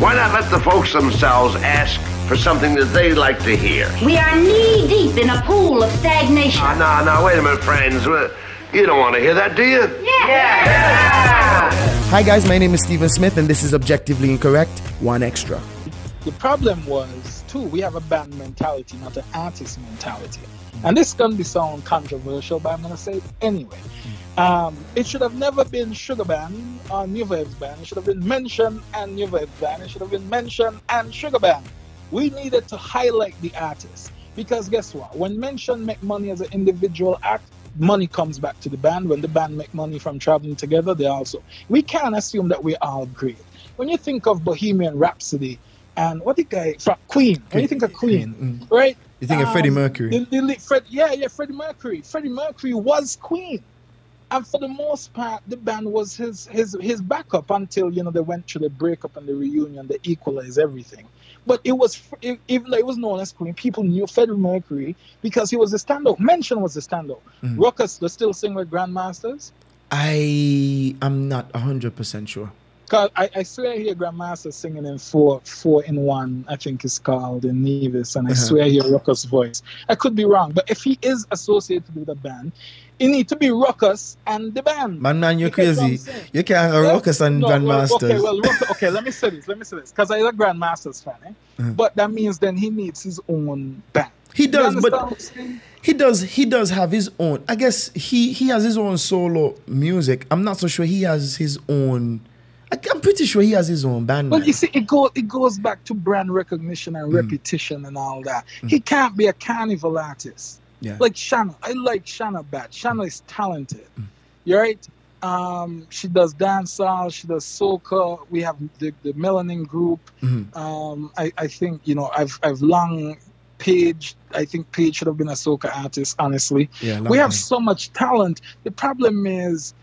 Why not let the folks themselves ask for something that they'd like to hear? We are knee deep in a pool of stagnation. Ah, no, no, wait a minute, friends. You don't want to hear that, do you? Yeah. Hi guys, my name is Stephen Smith and this is Objectively Incorrect, one extra. The problem was, too, we have a band mentality, not an artist mentality. And this can be sound controversial, but I'm going to say it anyway. Um, it should have never been Sugar Band or uh, New Waves Band. It should have been Mention and New Waves Band. It should have been Mention and Sugar Band. We needed to highlight the artist. Because guess what? When Mention make money as an individual act, money comes back to the band. When the band make money from traveling together, they also. We can't assume that we're all great. When you think of Bohemian Rhapsody and what the guy from Queen, when you think of Queen, mm. right? You think of Freddie um, Mercury? the- the Fred, yeah, yeah, Freddie Mercury. Freddie Mercury was Queen, and for the most part, the band was his his his backup until you know they went through the breakup and the reunion, they equalized everything. But it was even though it was known as Queen, people knew Freddie Mercury because he was the standout. Mention was the standout. Mhm. Ruckus, still sing with Grandmasters. I am not 100% sure. Cause I, I swear I hear Grandmaster singing in four four in one, I think it's called in Nevis, and I Uh-huh. swear I hear Ruckus' voice. I could be wrong, but if he is associated with a band, it need to be Ruckus and the band. Man, man, you're You get what I'm crazy. You can't have? Ruckus and No, well, Grandmasters. okay, well, Ruckus, okay, let me say this, let me say this, because I'm a Grandmasters fan, eh? Mhm. but that means then he needs his own band. He does, but what I'm saying? he does he does have his own. I guess he he has his own solo music. I'm not so sure he has his own. I, I'm pretty sure he has his own band. Well, man. you see, it goes it goes back to brand recognition Mm. and repetition and all that. He can't be a carnival artist. Yeah. Like Shanna, I like Shanna bad. Shanna is talented. Mm. You're right. Um, she does dancehall. She does soca. We have the, the Melanin group. Mhm. Um, I, I think you know I've I've long Paige. I think Paige should have been a soca artist. Honestly, Yeah, we have so much talent. The problem is,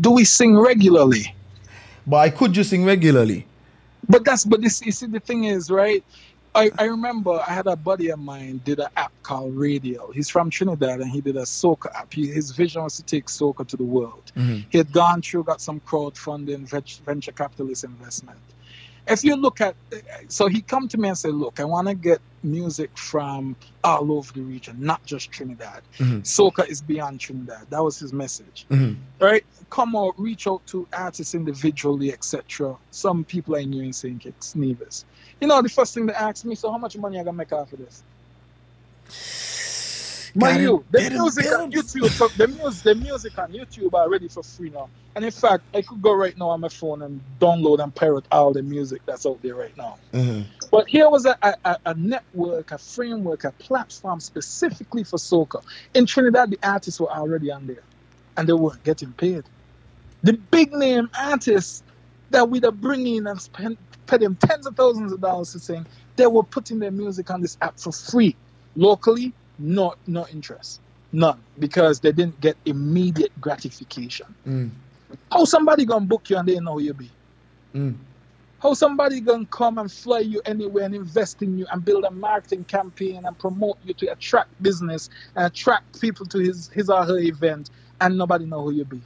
do we sing regularly? But I could just sing regularly. But that's but this you see the thing is right. I, I remember I had a buddy of mine did an app called Radio. He's from Trinidad and he did a soca app. He, his vision was to take soca to the world. Mhm. He had gone through, got some crowdfunding, venture capitalist investment. If you look at, so he come to me and said, "Look, I want to get music from all over the region, not just Trinidad. Mhm. Soca is beyond Trinidad." That was his message Mhm. right? Come out, reach out to artists individually, etc. Some people I knew in St. Kitts, Nevis. You know, the first thing they asked me, so how much money I gonna make off of this? My Gotta you, the music on. YouTube, so the music, the music on YouTube are ready for free now. And in fact, I could go right now on my phone and download and pirate all the music that's out there right now. Mhm. But here was a, a, a network, a framework, a platform specifically for soca. In Trinidad, the artists were already on there, and they weren't getting paid. The big name artists that we'd have bring in and spend pay them tens of thousands of dollars to sing, they were putting their music on this app for free. Locally, no no interest, none, because they didn't get immediate gratification. Mm. How somebody gonna book you and they know who you be? Mm. How somebody gonna come and fly you anywhere and invest in you and build a marketing campaign and promote you to attract business and attract people to his his or her event and nobody know who you be?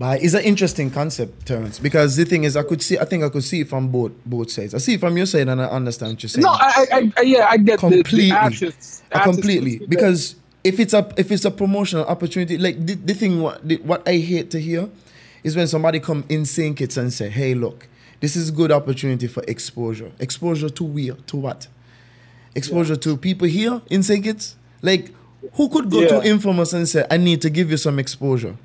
But it's an interesting concept, Terence, because the thing is, I could see, I think I could see it from both both sides. I see it from your side, and I understand what you're saying. No, I, I, yeah, I get completely, the, artists, artists completely because if it's a if it's a promotional opportunity, like the, the thing what the, what I hate to hear is when somebody come in St. Kitts and say, "Hey, look, this is a good opportunity for exposure. Exposure to where? To what? Exposure to people here in St. Kitts. Like, who could go Yeah. to Infamous and say, "I need to give you some exposure"?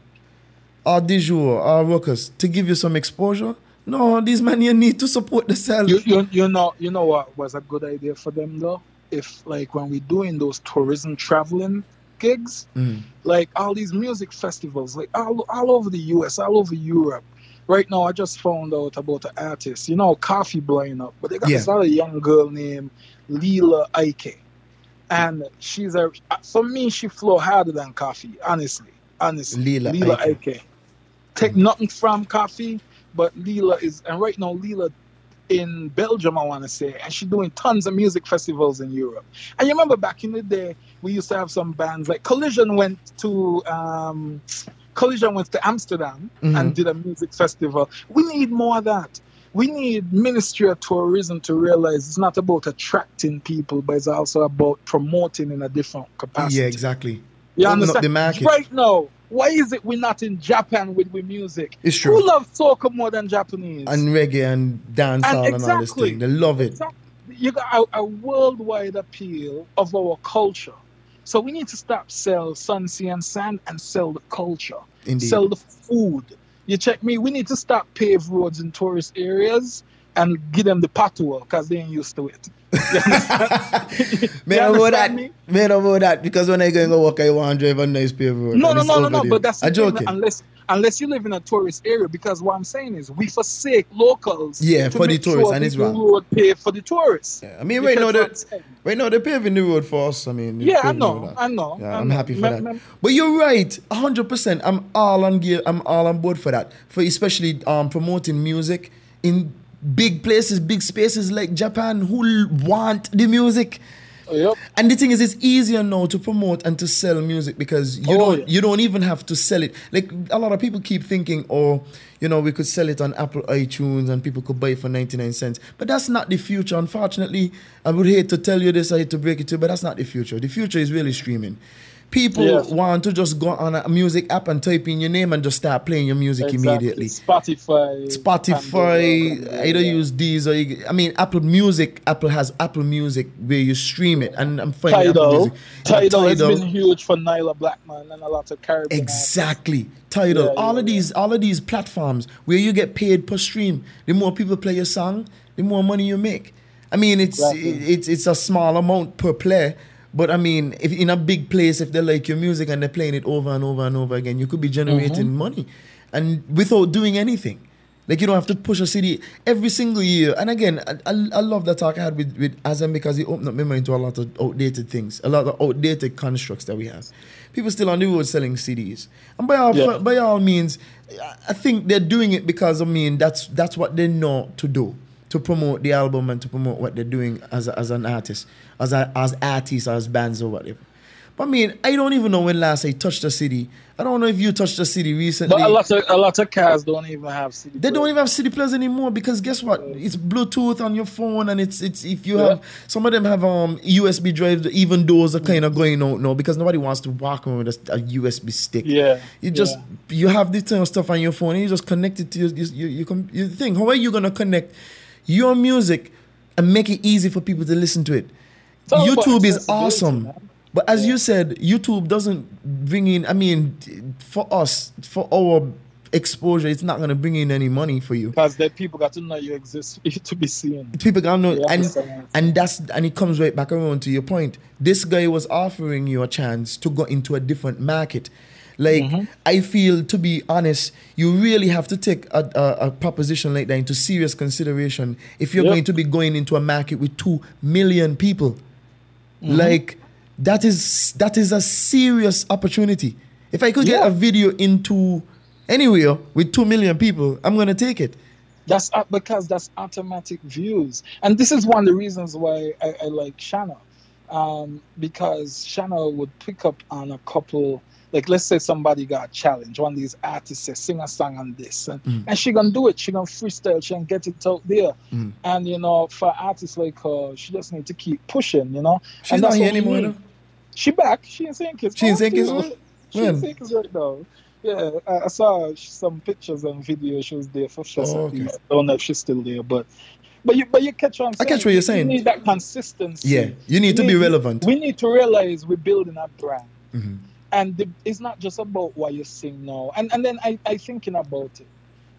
Or Dijour, or workers to give you some exposure? No, these men you need to support themselves. You, you, you know you know what was a good idea for them though? If like when we're doing those tourism traveling gigs, Mm. like all these music festivals, like all, all over the US, all over Europe. Right now I just found out about an artist, you know, Koffee blowing up, but they got Yeah. this other young girl named Lila Iké. And she's a for me she flow harder than Koffee, honestly. Honestly. Lila Lila Iké. Iké. Take nothing from Koffee, but Lila is and right now Lila in Belgium, I want to say, and she's doing tons of music festivals in Europe. And you remember back in the day, we used to have some bands like Collision went to um, Collision went to Amsterdam Mhm. and did a music festival. We need more of that. we need Ministry of Tourism to realize it's not about attracting people, but it's also about promoting in a different capacity. Yeah, exactly. You Open up understand? the market. Right now, why is it we're not in Japan with, with music? It's true. Who loves soca more than Japanese? And reggae and dancehall and, And all this thing. They love it. Exactly. You got a, a worldwide appeal of our culture. So we need to stop sell sun, sea, and sand and sell the culture. Indeed. Sell the food. You check me. We need to stop pave roads in tourist areas and give them the patua because they ain't used to it. Man, You about that. me? Man, about that. Because when I go and go walk, I want to drive a nice paved road. No, no, no, no, no. there. But that's I'm joking. unless unless you live in a tourist area. Because what I'm saying is, we forsake locals. Yeah, for the tourists, sure and it's wrong. road paved for the tourists. Yeah, I mean, right now, they, I'm right now they're paving the road for us. I mean, Yeah, I know. I know, Yeah, I I'm happy for Me- that. me- But you're right, hundred percent. I'm all on gear. I'm all on board for that. For especially um promoting music in big places, big spaces like Japan, who want the music. Oh, yep. And the thing is, it's easier now to promote and to sell music because you Oh, don't yeah. you don't even have to sell it. Like a lot of people keep thinking, oh, you know, we could sell it on Apple iTunes and people could buy it for ninety nine cents. But that's not the future. Unfortunately, I would hate to tell you this, I hate to break it to you, but that's not the future. The future is really streaming. People Yes. want to just go on a music app and type in your name and just start playing your music Exactly. immediately. Spotify. Spotify, Pandora, either yeah. use these or you, I mean Apple Music. Apple has Apple Music where you stream it, and I'm finding Apple Tidal. Music. Yeah, Tidal has been huge for Nailah Blackman and a lot of Caribbean. Exactly. Tidal. Yeah, all of these, all of these platforms where you get paid per stream. The more people play your song, the more money you make. I mean, it's Exactly. it's it's a small amount per play, but I mean, if in a big place, if they like your music and they're playing it over and over and over again, you could be generating Mm-hmm. money, and without doing anything. Like you don't have to push a CD every single year. And again, I, I, I love that talk I had with, with Azam because he opened up my mind to a lot of outdated things, a lot of outdated constructs that we have. People still on the road selling CDs, and by all Yeah. by all means, I- I think they're doing it because I mean that's that's what they know to do to promote the album and to promote what they're doing as a, as an artist, as a, as artists, as bands or whatever. But I mean, I don't even know when last I touched a city. I don't know if you touched a city recently. But a lot of a lot of cars don't even have CD. They don't even have CD players anymore because guess what? It's Bluetooth on your phone, and it's it's if you Yeah. have some of them have um USB drives. Even those are kind of going out now because nobody wants to walk around with a, a USB stick. Yeah, you just yeah. you have this kind of stuff on your phone, and you just connect it to your your, your, your, your thing. How are you gonna connect your music and make it easy for people to listen to it? YouTube is awesome. But as you said, YouTube doesn't bring in. I mean, for us, for our exposure, it's not gonna bring in any money for you. because the people got to know you exist you to be seen. People gotta know, Yeah, and and that's and it comes right back around to your point. This guy was offering you a chance to go into a different market. Like Mm-hmm. I feel, to be honest, you really have to take a, a, a proposition like that into serious consideration if you're Yep. going to be going into a market with two million people. Mm-hmm. Like that is that is a serious opportunity. If I could get a video into anywhere with two million people, I'm gonna take it. That's uh, because that's automatic views, and this is one of the reasons why I, I like Shanna, um, because Shanna would pick up on a couple. Like let's say somebody got a challenge, one of these artists says sing a song on this, and, Mm. and she gonna do it. She gonna freestyle. She gonna get it out there. Mm. And you know, for artists like her, she just need to keep pushing. You know, She's and not here anymore. She back. She in St. Kitts. She in now, St. She When? in St. Right now. Yeah, I, I saw some pictures and videos. She was there for sure. Oh, okay. I don't know if she's still there, but but you but you catch what I'm I catch what you're saying. You saying. need that consistency. Yeah, you need to We be relevant. We need to realize we're building a brand, Mhm. and the, it's not just about what you sing now. And and then I I thinking about it.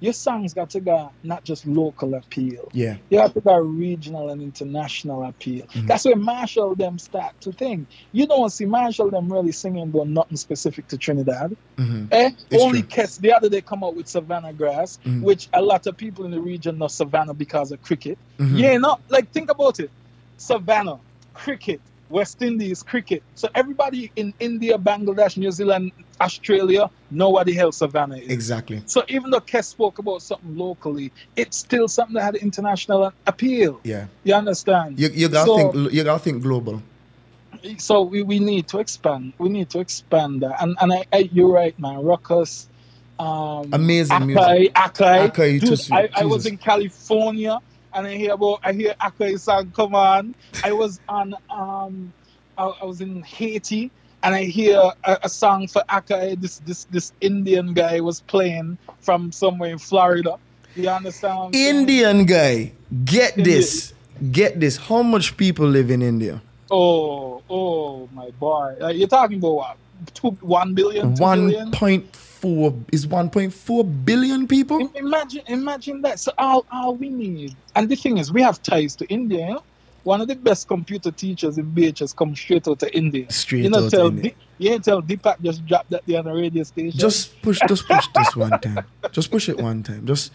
Your songs got to go not just local appeal. Yeah. You have to go regional and international appeal. Mhm. That's where Marshall them start to think. You don't see Marshall them really singing about nothing specific to Trinidad. Mhm. Eh? It's Only. Kes, the other day come out with Savannah Grass, Mhm. which a lot of people in the region know Savannah because of cricket. Mhm. Yeah, no, like think about it. Savannah, cricket, West Indies, cricket. So everybody in India, Bangladesh, New Zealand, Australia know what the hell Savannah is. Exactly. So even though Kes spoke about something locally, it's still something that had international appeal. Yeah. You understand? You, you gotta So- think. You gotta think global. so we, we need to expand. We need to expand that. And and I, I, you're right, man. Ruckus, um, Amazing Akai, music. Akai. Akai, Dude, I, I was in California and I hear about I hear Akai song come on. I was on um I, I was in Haiti and I hear a, a song for Akai. This this this Indian guy was playing from somewhere in Florida. You understand? what I'm saying? Indian guy, get this, get this. How much people live in India? Oh, oh my boy. Uh, you're talking about what? Two, one billion, two One billion? point four is one point four billion people. Imagine, imagine that. So all, all we need, and the thing is, we have ties to India. You know? One of the best computer teachers in BHS come straight out of India. Straight you know, out tell India. Di- you ain't tell Deepak just drop that there on the radio station. Just push, just push this one time. Just push it one time. Just,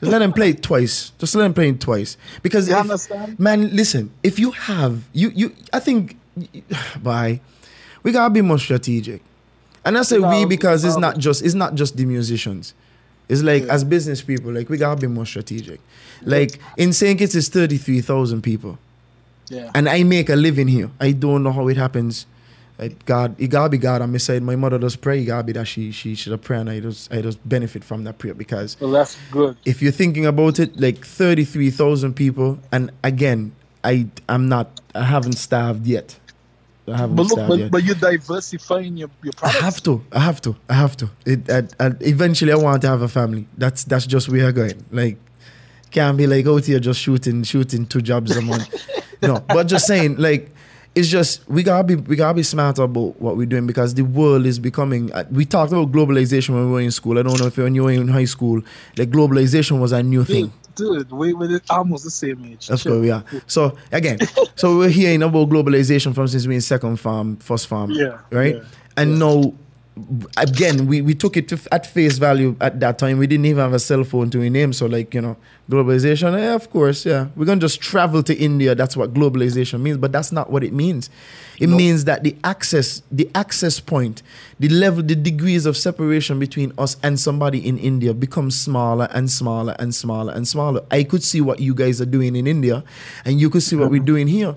just let him play it twice. Just let him play it twice. Because You if- understand? man, listen. If you have you, you, I think, bye. We gotta be more strategic. And I say we because it's not just it's not just the musicians. It's like Yeah. as business people, like we gotta be more strategic. Like in St. Kitts, it's thirty three thousand people. yeah. and I make a living here. I don't know how it happens. God, it gotta be God on my side. My mother does pray. It gotta be that she she should have pray, and I just I just benefit from that prayer because Well, that's good. if you're thinking about it, like thirty three thousand people, and again, I I'm not I haven't starved yet. I haven't But look, but, yet. but you're diversifying your, your I have to. I have to. I have to. It, I, I, eventually, I want to have a family. That's that's just where I'm going. Like, can't be like oh, out here just shooting shooting two jobs a month. no, but just saying, like, it's just we gotta be we gotta be smart about what we're doing because the world is becoming. uh, We talked about globalization when we were in school. I don't know if when you were in high school, like globalization was a new thing. Dude, we were almost the same age. That's what we are. So again, so we're hearing about globalization from since we're in second farm, first farm, Yeah, right? yeah, and now, again, we, we took it to, at face value at that time. We didn't even have a cell phone to rename. So like you know, globalization. Yeah, of course, yeah. We're gonna just travel to India. That's what globalization means. But that's not what it means. It means that the access, the access point, the level, the degrees of separation between us and somebody in India becomes smaller and smaller and smaller and smaller. I could see what you guys are doing in India, and you could see what we're doing here.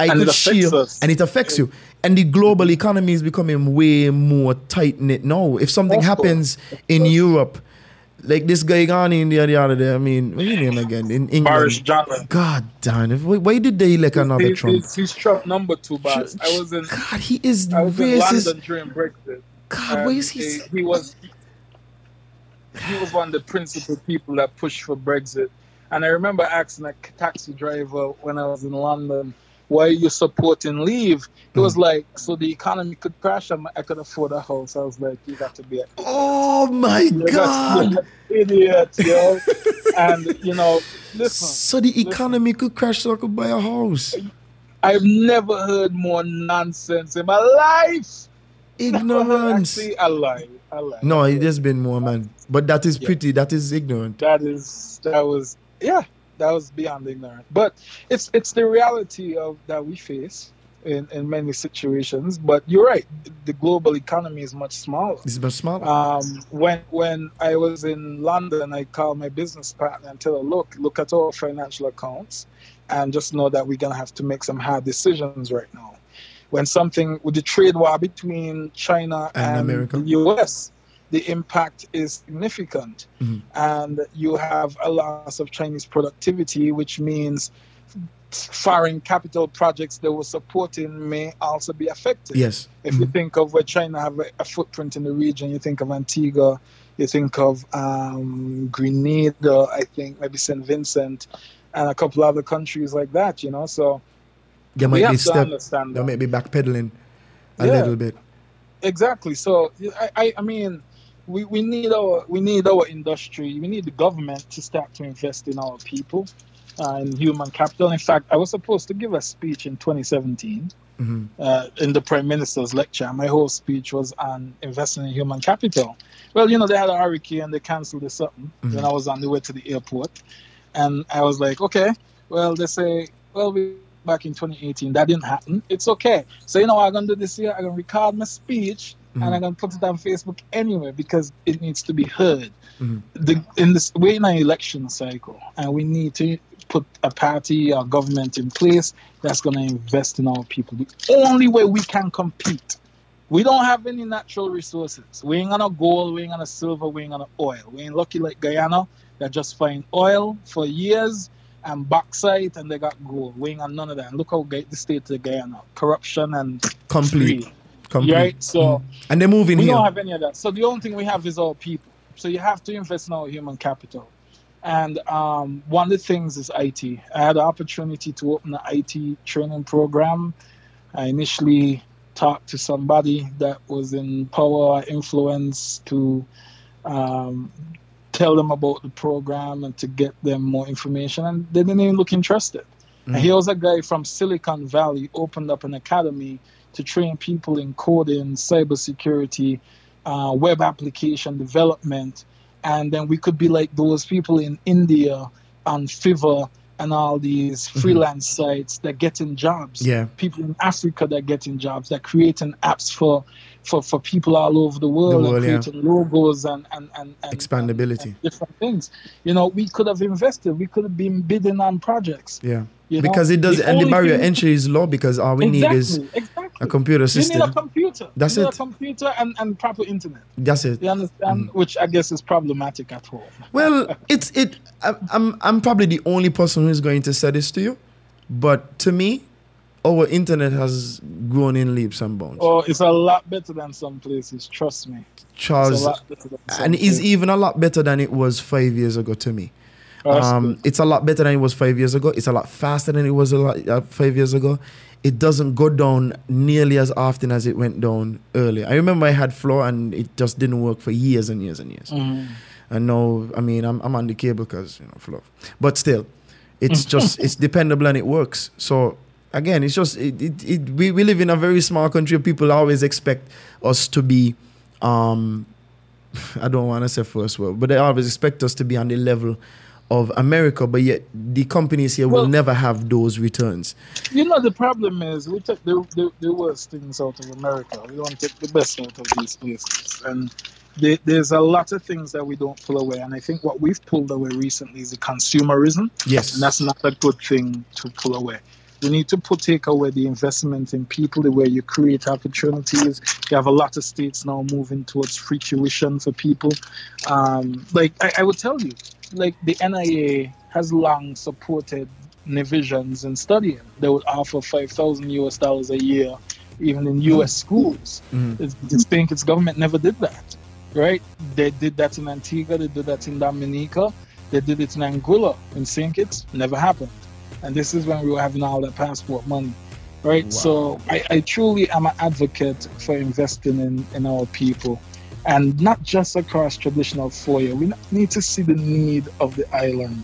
I And it could affects share, us. and it affects you. And the global economy is becoming way more tight knit now. If something Of course. happens in Europe, like this guy gone in the other day, I mean, what's his name again? In England. Boris Johnson. God damn it. Why, did they elect another He- Trump? He's, he's Trump number two, boss. I was in God, he is I was in. London during Brexit. God, why is he? he, he was he was one of the principal people that pushed for Brexit. And I remember asking a taxi driver when I was in London, "Why are you supporting Leave?" He was hmm. like, "So the economy could crash and I could afford a house." I was like, "You got to be a Oh my you're God. idiot, yo." and you know, listen, So the economy could crash so I could buy a house. I've never heard more nonsense in my life. Ignorance. Actually, I lie. I lie. No, it has been more, man. But that is Yeah. pretty, that is ignorant. that is that was yeah that was beyond ignorant but it's it's the reality of that we face in in many situations but you're right the global economy is much smaller It's much smaller. um when when i was in london i called my business partner and tell her look look at our financial accounts and just know that we're gonna have to make some hard decisions right now when something with the trade war between china And and, America. the us the impact is significant Mhm. and you have a loss of chinese productivity which means foreign capital projects they were supporting may also be affected yes. if you Mhm. think of where China have a, a footprint in the region, you think of Antigua, you think of um, Grenada, I think maybe St. Vincent, and a couple other countries like that. You know, so They might be step, they might be backpedaling a Yeah. little bit. exactly. So I, I, I mean, we, we need our we need our industry. We need the government to start to invest in our people, uh, in human capital. In fact, I was supposed to give a speech in 2017 Mhm. uh, in the prime minister's lecture. My whole speech was on investing in human capital. Well, you know, they had a hurricane and they canceled or something. Mhm. Then I was on the way to the airport, and I was like, okay, well, they say, well, we back in 2018, that didn't happen. It's okay. So you know what I'm gonna do this year? I'm gonna record my speech. Mhm. And I'm gonna put it on Facebook anyway because it needs to be heard. Mhm. The, in this, we're in an election cycle, and we need to put a party or government in place that's going to invest in our people. The only way we can compete We don't have any natural resources. We ain't gonna gold, we ain't gonna silver, we ain't gonna oil. We ain't lucky like Guyana that just find oil for years and bauxite and they got gold. We ain't got none of that. And look how the state of Guyana. Corruption and Complete. greed. Complete. Right? So And they're moving we here. don't have any of that. So the only thing we have is our people. So you have to invest in our human capital. And um, one of the things is IT. I had the opportunity to open an IT training program. I initially talked to somebody that was in power influence to um, tell them about the program and to get them more information, and they didn't even look interested. And here was a guy from Silicon Valley opened up an academy to train people in coding, cybersecurity, uh, web application development, and then we could be like those people in India and Fiverr and all these freelance sites that getting jobs. Yeah. People in Africa that getting jobs, that creating apps for for, for people all over the world, world, and yeah. creating logos and and, and, and Expandability. and different things. You know, we could have invested. We could have been bidding on projects. Yeah. You know, because it does, the and the barrier entry is low because all we exactly, need is exactly. A computer system. You need a computer. That's you need it. a computer and, and proper internet. That's it. You understand? Which I guess is problematic at home. Well, it's it. I- I'm I'm probably the only person who's going to say this to you, but to me, our internet has grown in leaps and bounds. Oh, it's a lot better than some places. Trust me. It's a Charles, lot better than some and it's even a lot better than it was five years ago to me. Oh, Um, it's a lot better than it was five years ago. It's a lot faster than it was a lot uh, five years ago. It doesn't go down nearly as often as it went down earlier. I remember I had flow and it just didn't work for years and years and years. Mhm. And now, I mean, I'm, I'm on the cable because you know flow, but still, it's just it's dependable and it works. So again, it's just it, it, it we, we live in a very small country. People always expect us to be, um, I don't want to say first world, but they always expect us to be on the level of America. But yet, the companies here will never have those returns. You know, the problem is we take the, the, the worst things out of America. We don't take the best out of these places. And there, there's a lot of things that we don't pull away. And I think what we've pulled away recently is the consumerism. Yes, And that's not a good thing to pull away. We need to put take away the investment in people, the way you create opportunities. You have a lot of states now moving towards free tuition for people. Um, like I, I would tell you, like the NIA has long supported Nevisians in studying. They would offer five thousand US dollars a year, even in US schools. Mhm. It's, the St. Kitts government never did that, right? They did that in Antigua, they did that in Dominica, they did it in Anguilla. In St. Kitts, never happened. And this is when we were having all that passport money, right? So I, I truly am an advocate for investing in, in our people. And not just across traditional foyer. We need to see the need of the island,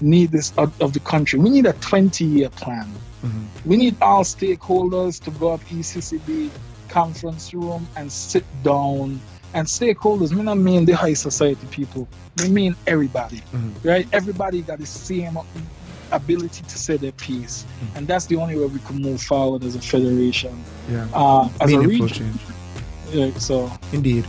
need this of, of the country. We need a 20 year plan. Mm-hmm. We need all stakeholders to go up ECCB conference room and sit down. And stakeholders, me not mean the high society people. We mean everybody, mm-hmm. right? Everybody got the same ability to say their piece, and that's the only way we can move forward as a federation, yeah, uh, as a region. change. Yeah, so Indeed.